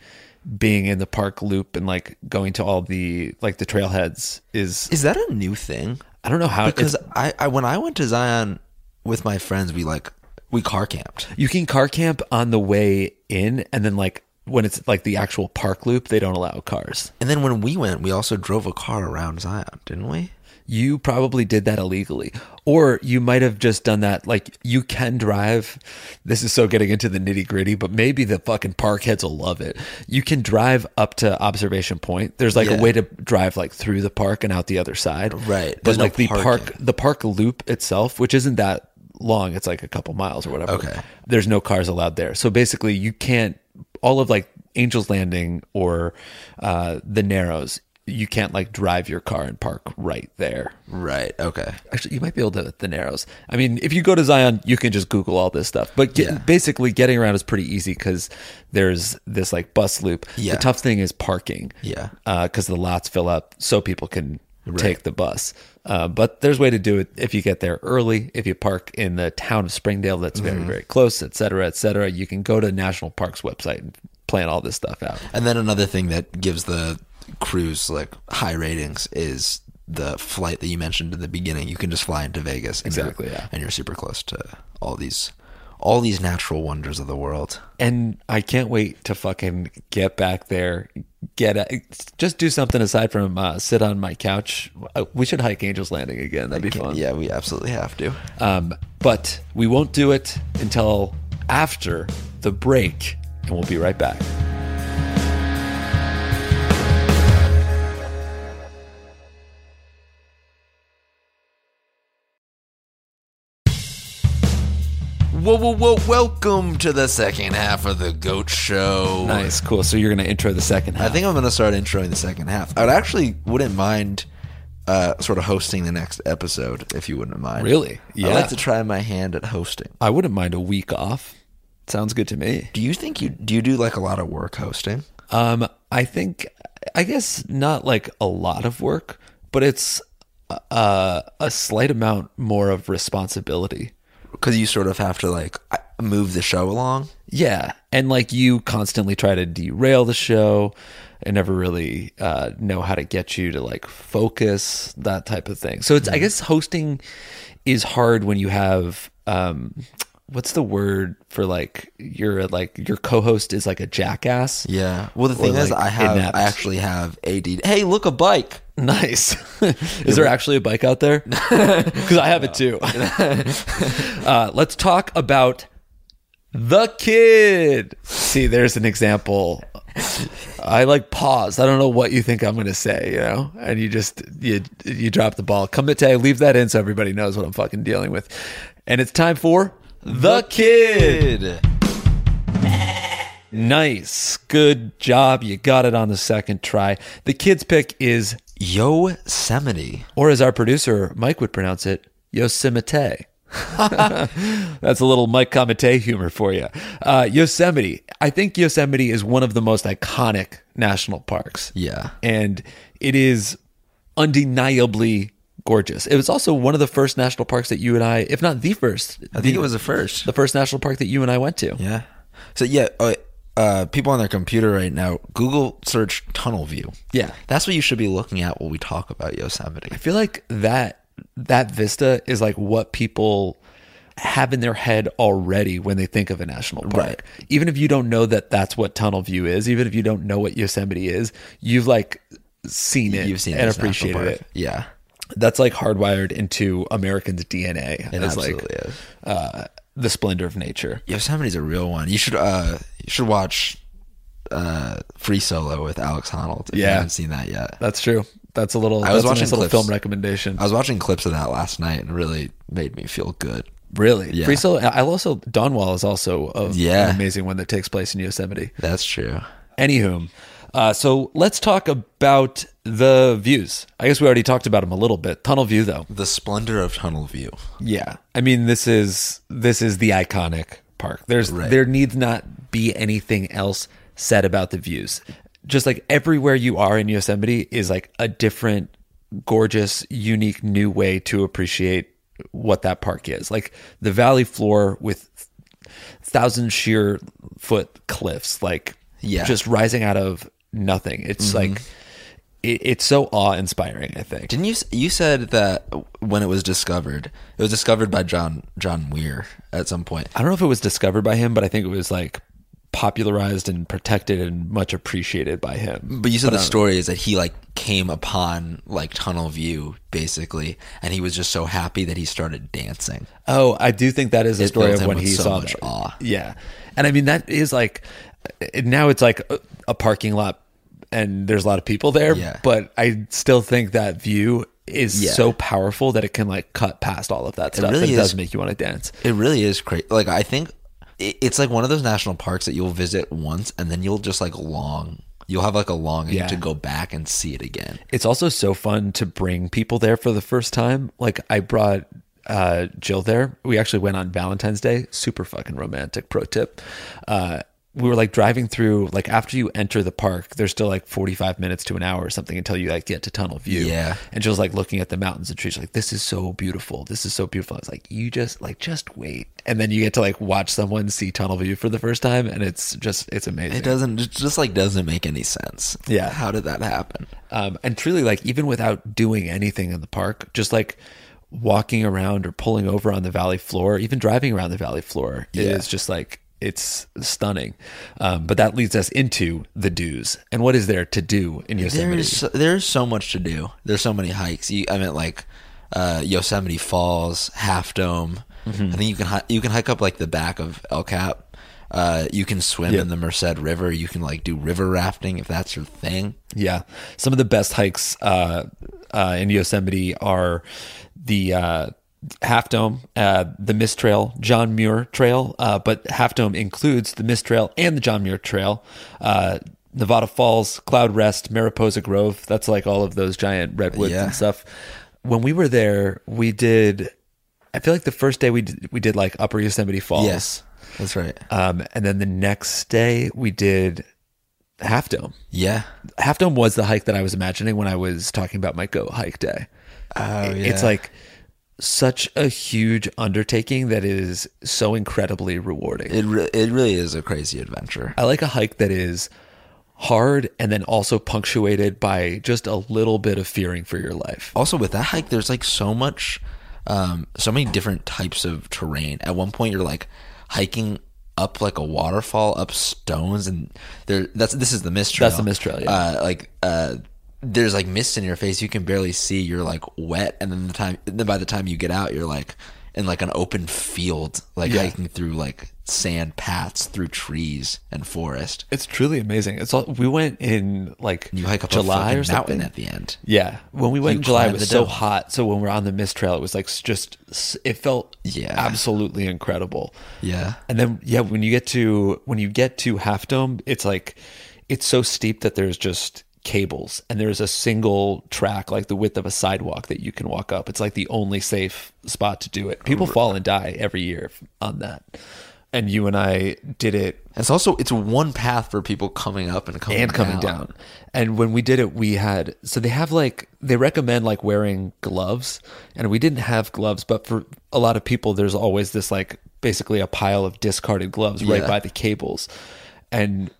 being in the park loop and like going to all the like the trailheads is Is that a new thing? I don't know how Because I, I when I went to Zion with my friends, we like we car camped. You can car camp on the way in, and then like when it's like the actual park loop, they don't allow cars. And then when we went, we also drove a car around Zion, didn't we? You probably did that illegally, or you might have just done that. Like you can drive. This is so getting into the nitty gritty, but maybe the fucking park heads will love it. You can drive up to Observation Point. There's like Yeah. a way to drive like through the park and out the other side. Right. But There's no like the parking. park, the park loop itself, which isn't that long, it's like a couple miles or whatever. Okay. There's no cars allowed there. So basically, you can't all of like Angel's Landing or uh, the Narrows. You can't like drive your car and park right there. Right. Okay. Actually, you might be able to at the Narrows. I mean, if you go to Zion, you can just Google all this stuff. But get, Yeah. basically, getting around is pretty easy because there's this like bus loop. Yeah. The tough thing is parking. Yeah. Because the lots fill up so people can take the bus. Uh, but there's a way to do it if you get there early. If you park in the town of Springdale, that's Mm-hmm. very very close, et cetera, et cetera. You can go to National Parks website and plan all this stuff out. And then another thing that gives the cruise like high ratings is the flight that you mentioned in the beginning. You can just fly into Vegas. And Exactly, You're, yeah. And you're super close to all these, all these natural wonders of the world. And I can't wait to fucking get back there. Get a, just do something aside from uh, sit on my couch. Uh, we should hike Angel's Landing again. That'd be fun. Yeah, we absolutely have to. Um, but we won't do it until after the break, and we'll be right back. Whoa, whoa, whoa! Welcome to the second half of the Goat Show. Nice, cool. So you're gonna intro the second half. I think I'm going to start introing the second half. I would actually wouldn't mind uh, sort of hosting the next episode if you wouldn't mind. Really? Yeah. I'd like to try my hand at hosting. I wouldn't mind a week off. Sounds good to me. Do you think you do you do like a lot of work hosting? Um, I think, I guess not like a lot of work, but it's uh, a slight amount more of responsibility. Because you sort of have to like move the show along. Yeah, and like you constantly try to derail the show and never really uh, know how to get you to like focus that type of thing. So it's I guess hosting is hard when you have um, what's the word for like you're like your co-host is like a jackass. Yeah. Well, the thing is, like, I have inept. I actually have AD. Hey, look a bike. Nice. Is there actually a bike out there? Because I have it too. uh, let's talk about the kid. See, there's an example. I like pause. I don't know what you think I'm going to say, you know, and you just you you drop the ball. Come to leave that in so everybody knows what I'm fucking dealing with. And it's time for the kid. Nice, good job. You got it on the second try. The kid's pick is Yosemite. or as our producer Mike would pronounce it, Yosemite. That's a little Mike Comite humor for you. Uh, Yosemite. I think Yosemite is one of the most iconic national parks. Yeah. And it is undeniably gorgeous. It was also one of the first national parks that you and I, if not the first, I think it was the first. the first national park that you and I went to. Yeah. So yeah, uh, uh, people on their computer right now, Google search tunnel view. Yeah. That's what you should be looking at when we talk about Yosemite. I feel like that that vista is like what people have in their head already when they think of a national park. Right. Even if you don't know that that's what Tunnel View is, even if you don't know what Yosemite is, you've like seen it You've seen and appreciated it. Yeah. That's like hardwired into Americans' DNA It like is. uh, the splendor of nature. Yosemite's a real one. You should uh you should watch uh Free Solo with Alex Honnold if you Yeah. haven't seen that yet. That's true. That's a little. I was that's a watching nice little film recommendation. I was watching clips of that last night and it really made me feel good. really, Yeah. Free Solo. I also Dawn Wall is also a, Yeah. an amazing one that takes place in Yosemite. That's true. Anywho, uh, so let's talk about the views. I guess we already talked about them a little bit. Tunnel view, though. The splendor of tunnel view. Yeah, I mean this is this is the iconic park. There's Right. there needs not be anything else said about the views. Just like everywhere you are in Yosemite is like a different, gorgeous, unique, new way to appreciate what that park is. Like the valley floor with thousand sheer foot cliffs, like Yeah. just rising out of nothing. It's mm-hmm. like it, it's so awe inspiring. I think. Didn't you you said that when it was discovered, it was discovered by John John Muir at some point. I don't know if it was discovered by him, but I think it was like popularized and protected and much appreciated by him. But you said the story is that he like came upon like tunnel view basically, and he was just so happy that he started dancing. Oh, I do think that is a It story of when he so saw much that. awe. Yeah, and I mean that is like now it's like a, a parking lot, and there's a lot of people there. Yeah. But I still think that view is Yeah. so powerful that it can like cut past all of that stuff. really it does make you want to dance. It really is crazy. Like I think it's like one of those national parks that you'll visit once and then you'll just like long. You'll have like a longing Yeah. to go back and see it again. It's also so fun to bring people there for the first time. Like I brought uh, Jill there. We actually went on Valentine's Day. Super fucking romantic. Pro tip. Uh, we were like driving through. Like after you enter the park, there's still like 45 minutes to an hour or something until you like get to Tunnel View. Yeah. And she was like looking at the mountains and trees. Like this is so beautiful. This is so beautiful. I was like, you just like just wait, and then you get to like watch someone see Tunnel View for the first time, and it's just it's amazing. It doesn't it just like doesn't make any sense. Yeah. How did that happen? um, and truly like even without doing anything in the park just like walking around or pulling over on the valley floor even driving around the valley floor Yeah. is just like it's stunning um, but that leads us into the do's and what is there to do in yosemite There's so, there's so much to do. There's so many hikes. You, I meant like uh, Yosemite Falls, Half Dome. Mm-hmm. I think you can hi- you can hike up like the back of El Cap. Uh, you can swim Yeah. in the Merced River. You can like do river rafting if that's your thing. Yeah, some of the best hikes uh, uh, in Yosemite are the uh, Half Dome, uh, the Mist Trail, John Muir Trail, uh, but Half Dome includes the Mist Trail and the John Muir Trail. Uh, Nevada Falls, Cloud Rest, Mariposa Grove. That's like all of those giant redwoods Yeah. and stuff. When we were there, we did. I feel like the first day we did, we did like Upper Yosemite Falls. Yes, that's right. Um, and then the next day we did Half Dome. Yeah. Half Dome was the hike that I was imagining when I was talking about my goat hike day. Oh, yeah. It's like such a huge undertaking that is so incredibly rewarding. It re- it really is a crazy adventure. I like a hike that is hard and then also punctuated by just a little bit of fearing for your life. Also, with that hike, there's like so much, um, so many different types of terrain. At one point, you're like hiking up like a waterfall, up stones, and there. That's this is the mist trail. That's the mist trail, yeah. Uh, like uh, there's like mist in your face. You can barely see. You're like wet, and then the time, then by the time you get out, you're like in like an open field, like Yeah. hiking through like sand paths through trees and forest. It's truly amazing. It's all we went in like You hike up July or something. at the end. Yeah, when we went you in July, it was so hot. So when we are on the mist trail, it was like just it felt Yeah. absolutely incredible. Yeah. And then yeah, when you get to when you get to Half Dome, it's like it's so steep that there's just cables and there's a single track like the width of a sidewalk that you can walk up. It's like the only safe spot to do it. People fall and die every year on that. And you and I did it It's also it's one path for people coming up and coming and coming down. And when we did it, we had so they have like they recommend like wearing gloves, and we didn't have gloves, but for a lot of people, there's always this like basically a pile of discarded gloves right Yeah. by the cables, and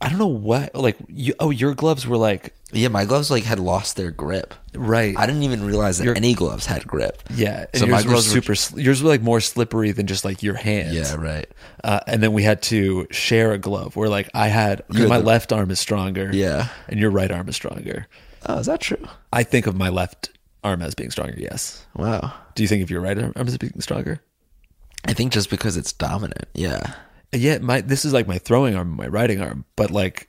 I don't know what like you oh your gloves were like Yeah, my gloves like had lost their grip. right I didn't even realize that Your- any gloves had grip. yeah So my yours were gloves were- super sl- yours were like more slippery than just like your hands Yeah, right. uh, and then we had to share a glove where like I had my the- left arm is stronger Yeah. and your right arm is stronger. Oh, is that true? I think of my left arm as being stronger. Yes. Wow. Do you think of your right arm as being stronger? I think just because it's dominant. Yeah. Yeah, my this is like my throwing arm, my riding arm, but like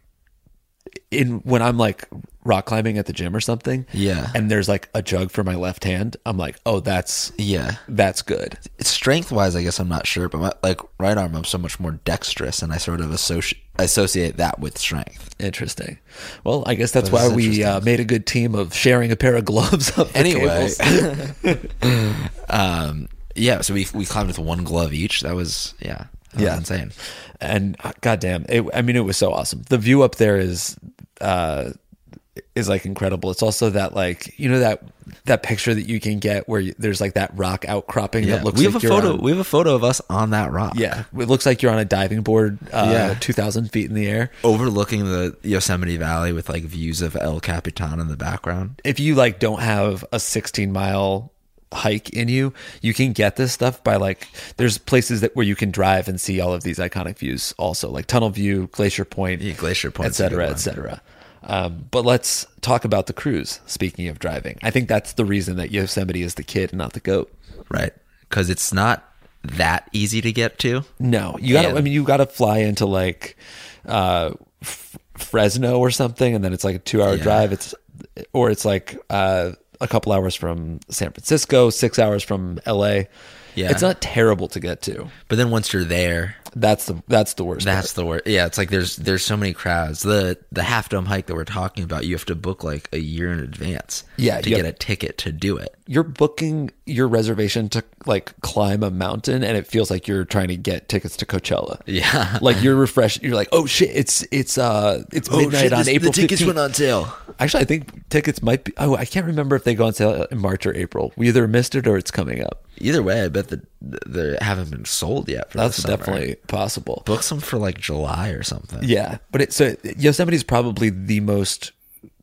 in when I'm like rock climbing at the gym or something, Yeah. and there's like a jug for my left hand, I'm like, oh, that's Yeah. that's good. Strength wise, I guess I'm not sure, but my like right arm, I'm so much more dexterous, and I sort of associate associate that with strength. Interesting. Well, I guess that's That is why we uh, made a good team of sharing a pair of gloves. Up Anyway, um, yeah. So we we climbed with one glove each. That was yeah. Yeah. insane. and uh, goddamn, it, I mean, it was so awesome. The view up there is, uh, is like incredible. It's also that like you know that that picture that you can get where you, there's like that rock outcropping Yeah. that looks we like have a you're photo. on- we have a photo of us on that rock. yeah, it looks like you're on a diving board, uh, Yeah. two thousand feet in the air. overlooking the Yosemite Valley with like views of El Capitan in the background. If you like don't have a 16 mile hike in you, you can get this stuff by like there's places that where you can drive and see all of these iconic views also like Tunnel View, Glacier Point, Yeah, Glacier et Point's a good cetera, one. et cetera. Um, but let's talk about the cruise. Speaking of driving, I think that's the reason that Yosemite is the kid and not the goat. Right. Because it's not that easy to get to. No, you got I mean, you got to fly into like uh, F- Fresno or something, and then it's like a two-hour Yeah. drive. It's or it's like uh, a couple hours from San Francisco, six hours from L.A. Yeah. it's not terrible to get to. But then once you're there, That's the that's the worst. that's part. the word. Yeah, it's like there's there's so many crowds. The the half dome hike that we're talking about, you have to book like a year in advance. Yeah, to get have- a ticket to do it. You're booking your reservation to like climb a mountain, and it feels like you're trying to get tickets to Coachella. Yeah. like you're refreshed. You're like, oh shit, it's it's uh it's Oh, midnight on April. the tickets 15th. went on sale. Actually, I think tickets might be. Oh, I can't remember if they go on sale in March or April. We either missed it or it's coming up. Either way, I bet that they haven't been sold yet. For That's definitely possible. book some for like July or something. Yeah, but it, so Yosemite is probably the most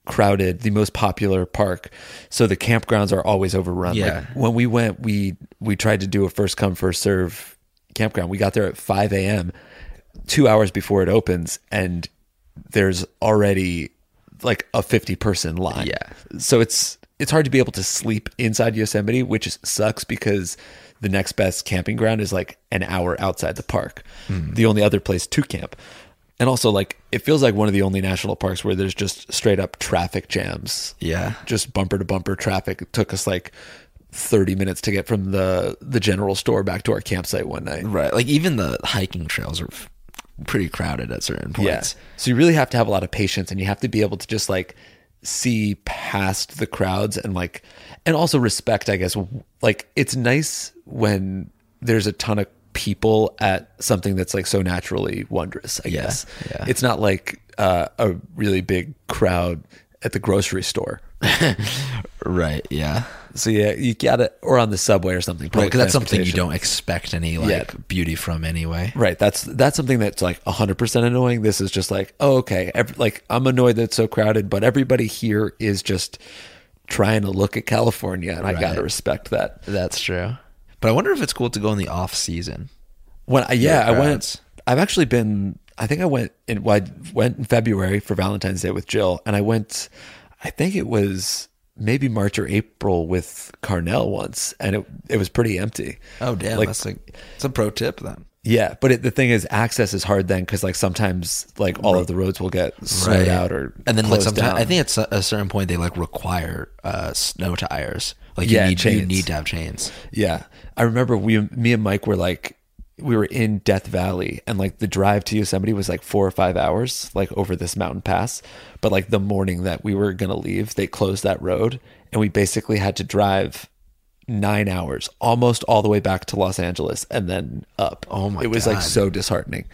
crowded, the most popular park. So the campgrounds are always overrun. Yeah. Like when we went, we we tried to do a first come first serve campground. We got there at five a.m. two hours before it opens, and there's already like a fifty person line. Yeah. so it's it's hard to be able to sleep inside Yosemite, which sucks because the next best camping ground is like an hour outside the park. Hmm. The only other place to camp. And also like it feels like one of the only national parks where there's just straight up traffic jams. Yeah. Just bumper to bumper traffic. It took us like 30 minutes to get from the the general store back to our campsite one night. Right. Like even the hiking trails are f- pretty crowded at certain points. Yeah. So you really have to have a lot of patience and you have to be able to just like see past the crowds and like and also respect, I guess. Like it's nice when there's a ton of people at something that's like so naturally wondrous, I Yeah, guess. yeah. It's not like uh, a really big crowd at the grocery store. Right. Yeah. So yeah, you got it, or on the subway or something. Right. Because that's something you don't expect any like Yeah. beauty from anyway. Right. That's that's something that's like hundred percent annoying. This is just like, oh, okay. Ev- like I'm annoyed that it's so crowded, but everybody here is just trying to look at California, and I gotta respect that. That's true. But I wonder if it's cool to go in the off season. When I, yeah, I went. I've actually been. I think I went in. Well, I went in February for Valentine's Day with Jill, and I went. I think it was maybe March or April with Carnell once, and it it was pretty empty. Oh damn, Like- that's like it's a pro tip then. Yeah, but it, the thing is, access is hard then because like sometimes like all of the roads will get slowed out or and then like sometimes down. I think at a certain point they like require uh, snow tires. Like Yeah, you need you need to have chains. Yeah. I remember we me and Mike were like we were in Death Valley and like the drive to Yosemite was like 4 or 5 hours like over this mountain pass. But like the morning that we were going to leave, they closed that road and we basically had to drive 9 hours almost all the way back to Los Angeles and then up. Oh my god. It was like so disheartening.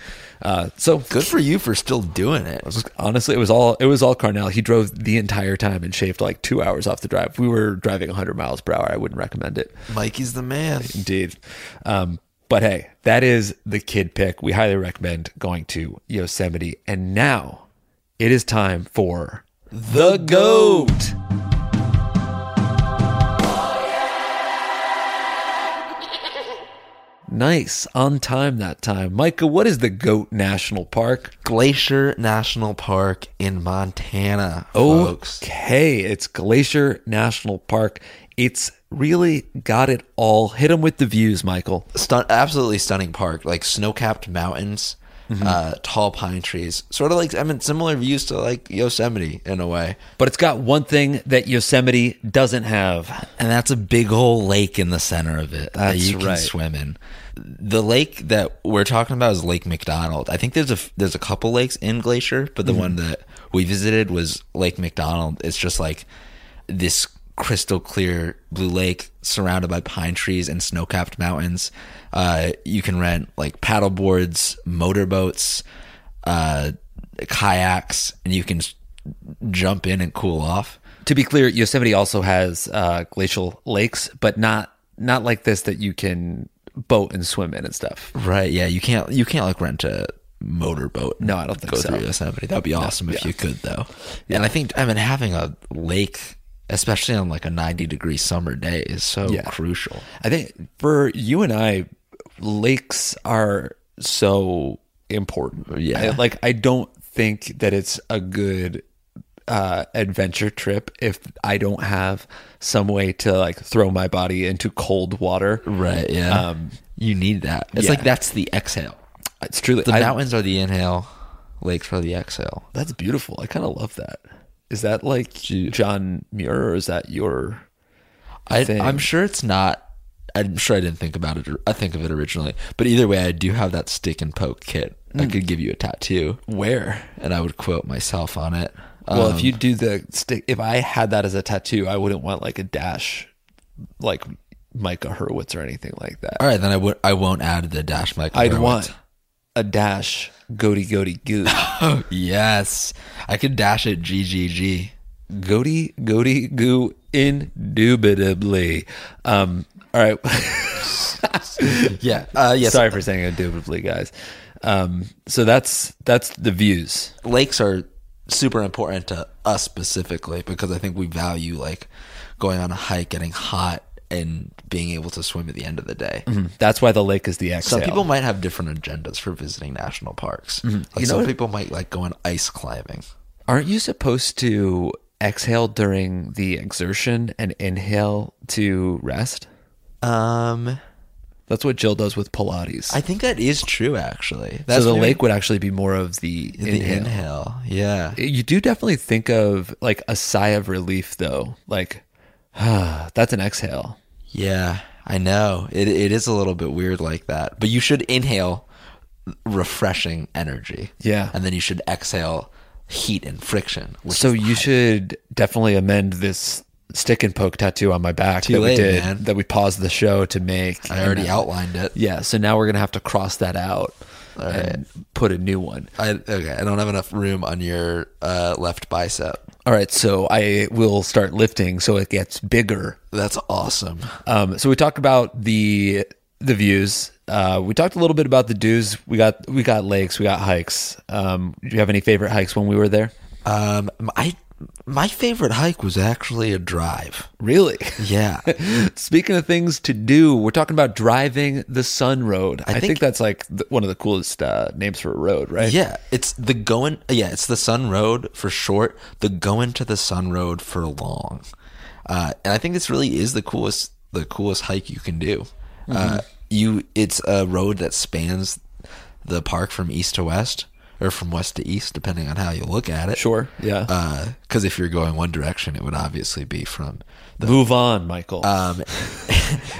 Uh so Good for you for still doing it. honestly it was all it was all Carnell. He drove the entire time and shaved like 2 hours off the drive. We were driving 100 miles per hour. I wouldn't recommend it. Mikey's the man. Indeed. Um, but hey, that is the kid pick. We highly recommend going to Yosemite. And now it is time for the GOAT. Nice. On time that time. Micah, what is the GOAT National Park? Glacier National Park in Montana, Oh. folks. Okay, it's Glacier National Park. It's really got it all. Hit them with the views, Michael. Stun- absolutely stunning park, like snow-capped mountains, Mm-hmm. uh, tall pine trees, sort of like I mean similar views to like Yosemite in a way. But it's got one thing that Yosemite doesn't have. and that's a big old lake in the center of it that you can right. swim in. The lake that we're talking about is Lake McDonald. I think there's a there's a couple lakes in Glacier, but the Mm-hmm. one that we visited was Lake McDonald. It's just like this crystal clear blue lake surrounded by pine trees and snow-capped mountains. Uh, you can rent like paddle boards, motorboats, uh, kayaks, and you can jump in and cool off. To be clear, Yosemite also has uh, glacial lakes, but not not like this that you can boat and swim in and stuff. Right. Yeah. You can't. You can't like rent a motorboat. No, I don't think go so. through Yosemite. That'd be awesome if you could, though. And I think I mean having a lake, especially on like a ninety degree summer day, is so Yeah. crucial. I think for you and I, lakes are so important. Yeah. I- like I don't think that it's a good uh, adventure trip if I don't have some way to like throw my body into cold water. Right. Yeah. Um, you need that. It's yeah. like that's the exhale. It's truly The I- mountains are the inhale. Lakes are the exhale. That's beautiful. I kind of love that. Is that like John Muir or is that your? I? I'm sure it's not. I'm sure I didn't think about it. I think of it originally, but either way, I do have that stick and poke kit. I Hmm. could give you a tattoo, Where? and I would quote myself on it. Well, Um, if you do the stick, if I had that as a tattoo, I wouldn't want like a dash, like Micah Hurwitz or anything like that. all right, then I would. I won't add the dash mic. I'd want a dash goaty goaty goo. Oh yes, I could dash it. GGG. goaty goaty goo indubitably. Um, all right. Yeah. Uh, yes. Sorry for saying it indubitably, guys. Um, so that's that's the views. Lakes are super important to us specifically because I think we value like going on a hike, getting hot, and being able to swim at the end of the day. That's why the lake is the exhale. Some people might have different agendas for visiting national parks. Like You know some what- people might like going ice climbing. Aren't you supposed to exhale during the exertion and inhale to rest? Um, That's what Jill does with Pilates. I think that is true. Actually, so the maybe lake would actually be more of the, the inhale. inhale. Yeah. You do definitely think of like a sigh of relief, though. Like, ah, that's an exhale. Yeah, I know. It it is a little bit weird like that. But you should inhale refreshing energy. Yeah. And then you should exhale heat and friction. So you should definitely amend this stick and poke tattoo on my back Too that we did man. that we paused the show to make. I already And, uh, outlined it. Yeah, so now we're gonna have to cross that out. and put a new one. I okay. I don't have enough room on your uh, left bicep. All right, so I will start lifting so it gets bigger. That's awesome. Um, so we talked about the the views. Uh, we talked a little bit about the do's. We got we got lakes, we got hikes. Um, do you have any favorite hikes when we were there? Um, I my favorite hike was actually a drive. Really? Yeah. Speaking of things to do, we're talking about driving the Sun Road. I, think, think- that's like the, one of the coolest uh, names for a road, right? Yeah, it's the going. Yeah, it's the Sun Road for short. The going to the Sun Road for long, uh, and I think this really is the coolest. The coolest hike you can do. Mm-hmm. Uh, you, it's a road that spans the park from east to west, or from west to east, depending on how you look at it. Sure. Yeah. Because if you're going one direction, it would obviously be from the, Move on, Michael. um,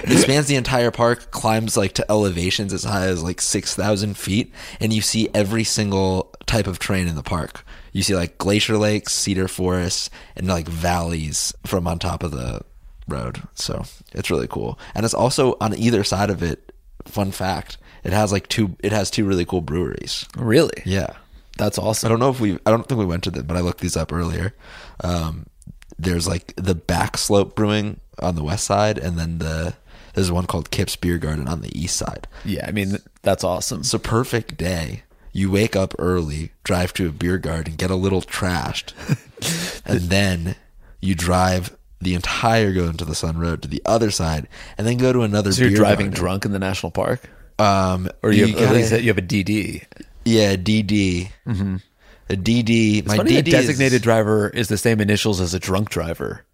it spans the entire park, climbs like to elevations as high as like 6,000 feet, and you see every single type of terrain in the park. You see like glacier lakes, cedar forests, and like valleys from on top of the road. So it's really cool. And it's also on either side of it, fun fact, it has like two, it has two really cool breweries. really? Yeah. That's awesome. I don't know if we. I don't think we went to them, but I looked these up earlier. Um, there's like the Backslope Brewing on the west side, and then the there's one called Kip's Beer Garden on the east side. Yeah, I mean that's awesome. It's a perfect day. You wake up early, drive to a beer garden, get a little trashed, and then you drive the entire going to the Sun Road to the other side, and then go to another. So you're driving garden. drunk in the national park, um, or you, have, at gotta- least you have a DD. yeah, DD, mm-hmm. a DD. My Funny DD that is- designated driver is the same initials as a drunk driver.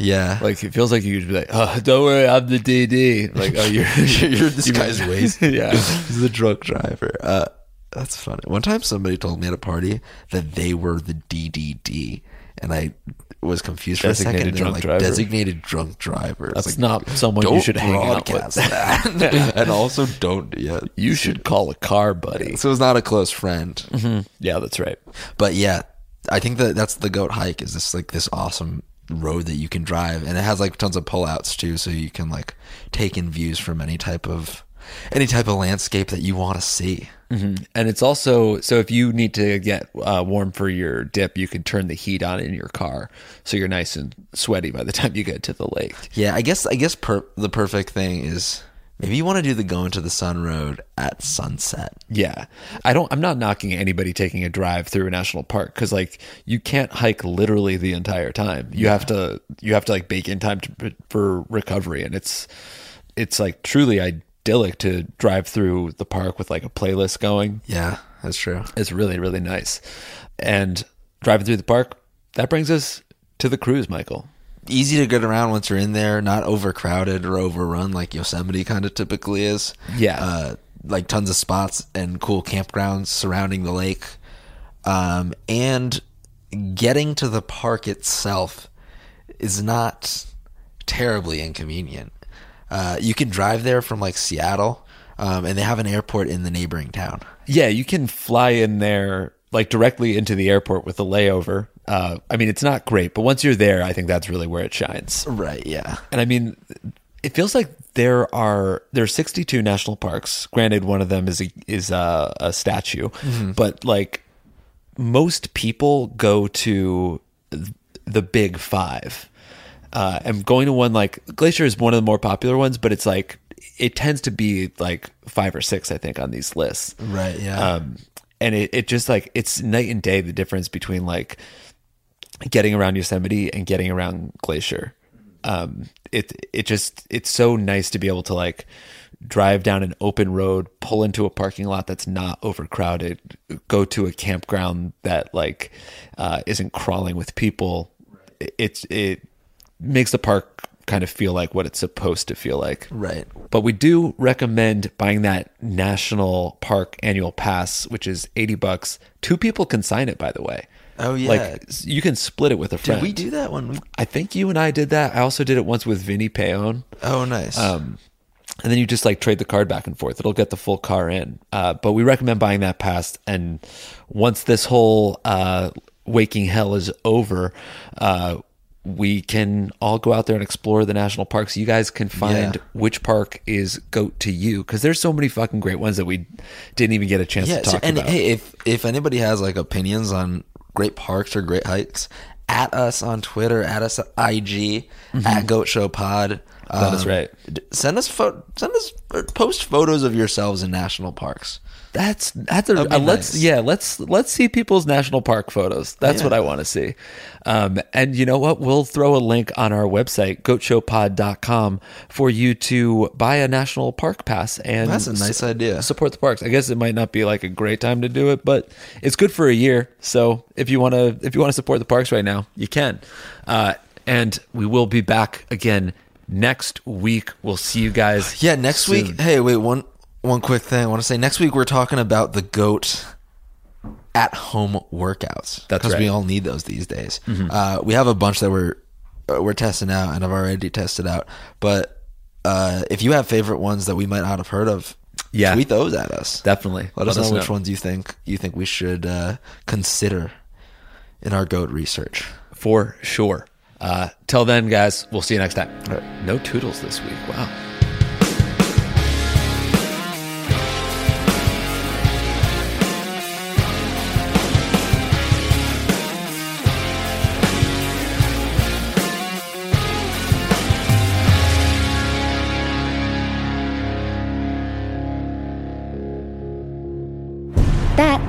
Yeah, Like it feels like you could be like, "Oh, don't worry, I'm the DD." Like, oh, you're you're this guy's ways. yeah. He's the drunk driver. Uh, that's funny. One time somebody told me at a party that they were the DDD, and I was confused for a Designated second. They're drunk like driver. designated drunk driver. It's That's like, not someone don't you should hang out broadcast with. that, and also don't. Yeah, You should call a car, buddy. so it's not a close friend. Mm-hmm. Yeah, that's right. But yeah, I think that that's the goat hike. Is this like this awesome road that you can drive, and it has like tons of pullouts too, so you can like take in views from any type of any type of landscape that you want to see. And it's also so if you need to get uh, warm for your dip, you can turn the heat on in your car, so you're nice and sweaty by the time you get to the lake. Yeah, I guess I guess per- the perfect thing is maybe you want to do the going to the sun road at sunset. Yeah, I don't. I'm not knocking anybody taking a drive through a national park because like you can't hike literally the entire time. You have to. You have to like bake in time to, for recovery, and it's it's like truly idyllic to drive through the park with like a playlist going. Yeah, that's true. It's really really nice, and driving through the park that brings us to the cruise, Michael. Easy to get around once you're in there, not overcrowded or overrun like Yosemite kind of typically is. Yeah. Uh, like tons of spots and cool campgrounds surrounding the lake. Um, and getting to the park itself is not terribly inconvenient. Uh, you can drive there from like Seattle, um, and they have an airport in the neighboring town. Yeah, you can fly in there like directly into the airport with a layover. Uh, I mean, it's not great, but once you're there, I think that's really where it shines. Right. Yeah. And I mean, it feels like there are there are 62 national parks. Granted, one of them is a, is a, a statue, but like most people go to the big five. Uh, and going to one like Glacier is one of the more popular ones, but it's like it tends to be like five or six, I think, on these lists. Right. Yeah. Um, and it, it just like it's night and day the difference between like getting around Yosemite and getting around Glacier. Um, it it just it's so nice to be able to like drive down an open road, pull into a parking lot that's not overcrowded, go to a campground that like uh, isn't crawling with people. It's it makes the park kind of feel like what it's supposed to feel like. right. But we do recommend buying that national park annual pass, which is 80 bucks. Two people can sign it, by the way. Oh, yeah. Like you can split it with a friend. Did we do that one? I think you and I did that. I also did it once with Vinny Payon. Oh, nice. Um, and then you just like trade the card back and forth. It'll get the full car in. Uh, but we recommend buying that pass. And once this whole uh, waking hell is over, uh, we can all go out there and explore the national parks. You guys can find Yeah. which park is goat to you because there's so many fucking great ones that we didn't even get a chance Yeah, to so- and about. hey, if if anybody has like opinions on great parks or great hikes, at us on Twitter, at us at IG, at Goat Show Pod. Mm-hmm. That is Um, right. Send us pho- send us post photos of yourselves in national parks. That's that's a, uh, let's nice. yeah let's let's see people's national park photos. That's Yeah. what I want to see. Um, and you know what? We'll throw a link on our website goatshowpod.com for you to buy a national park pass and That's a nice idea. Support the parks. I guess it might not be like a great time to do it, but it's good for a year. So if you want to if you want to support the parks right now, you can. Uh, and we will be back again next week. We'll see you guys. Yeah, next soon. week. Hey, wait one one quick thing. I want to say next week we're talking about the goat at home workouts That's we right. Mm-hmm. all need those these days. Uh, we have a bunch that we're uh, we're testing out and I've already tested out. But uh, if you have favorite ones that we might not have heard of, Yeah. tweet those at us. Definitely. Let, us know, which ones you think you think we should uh, consider in our goat research. for sure. Uh, till then, guys, we'll see you next time. Right. No toodles this week. Wow.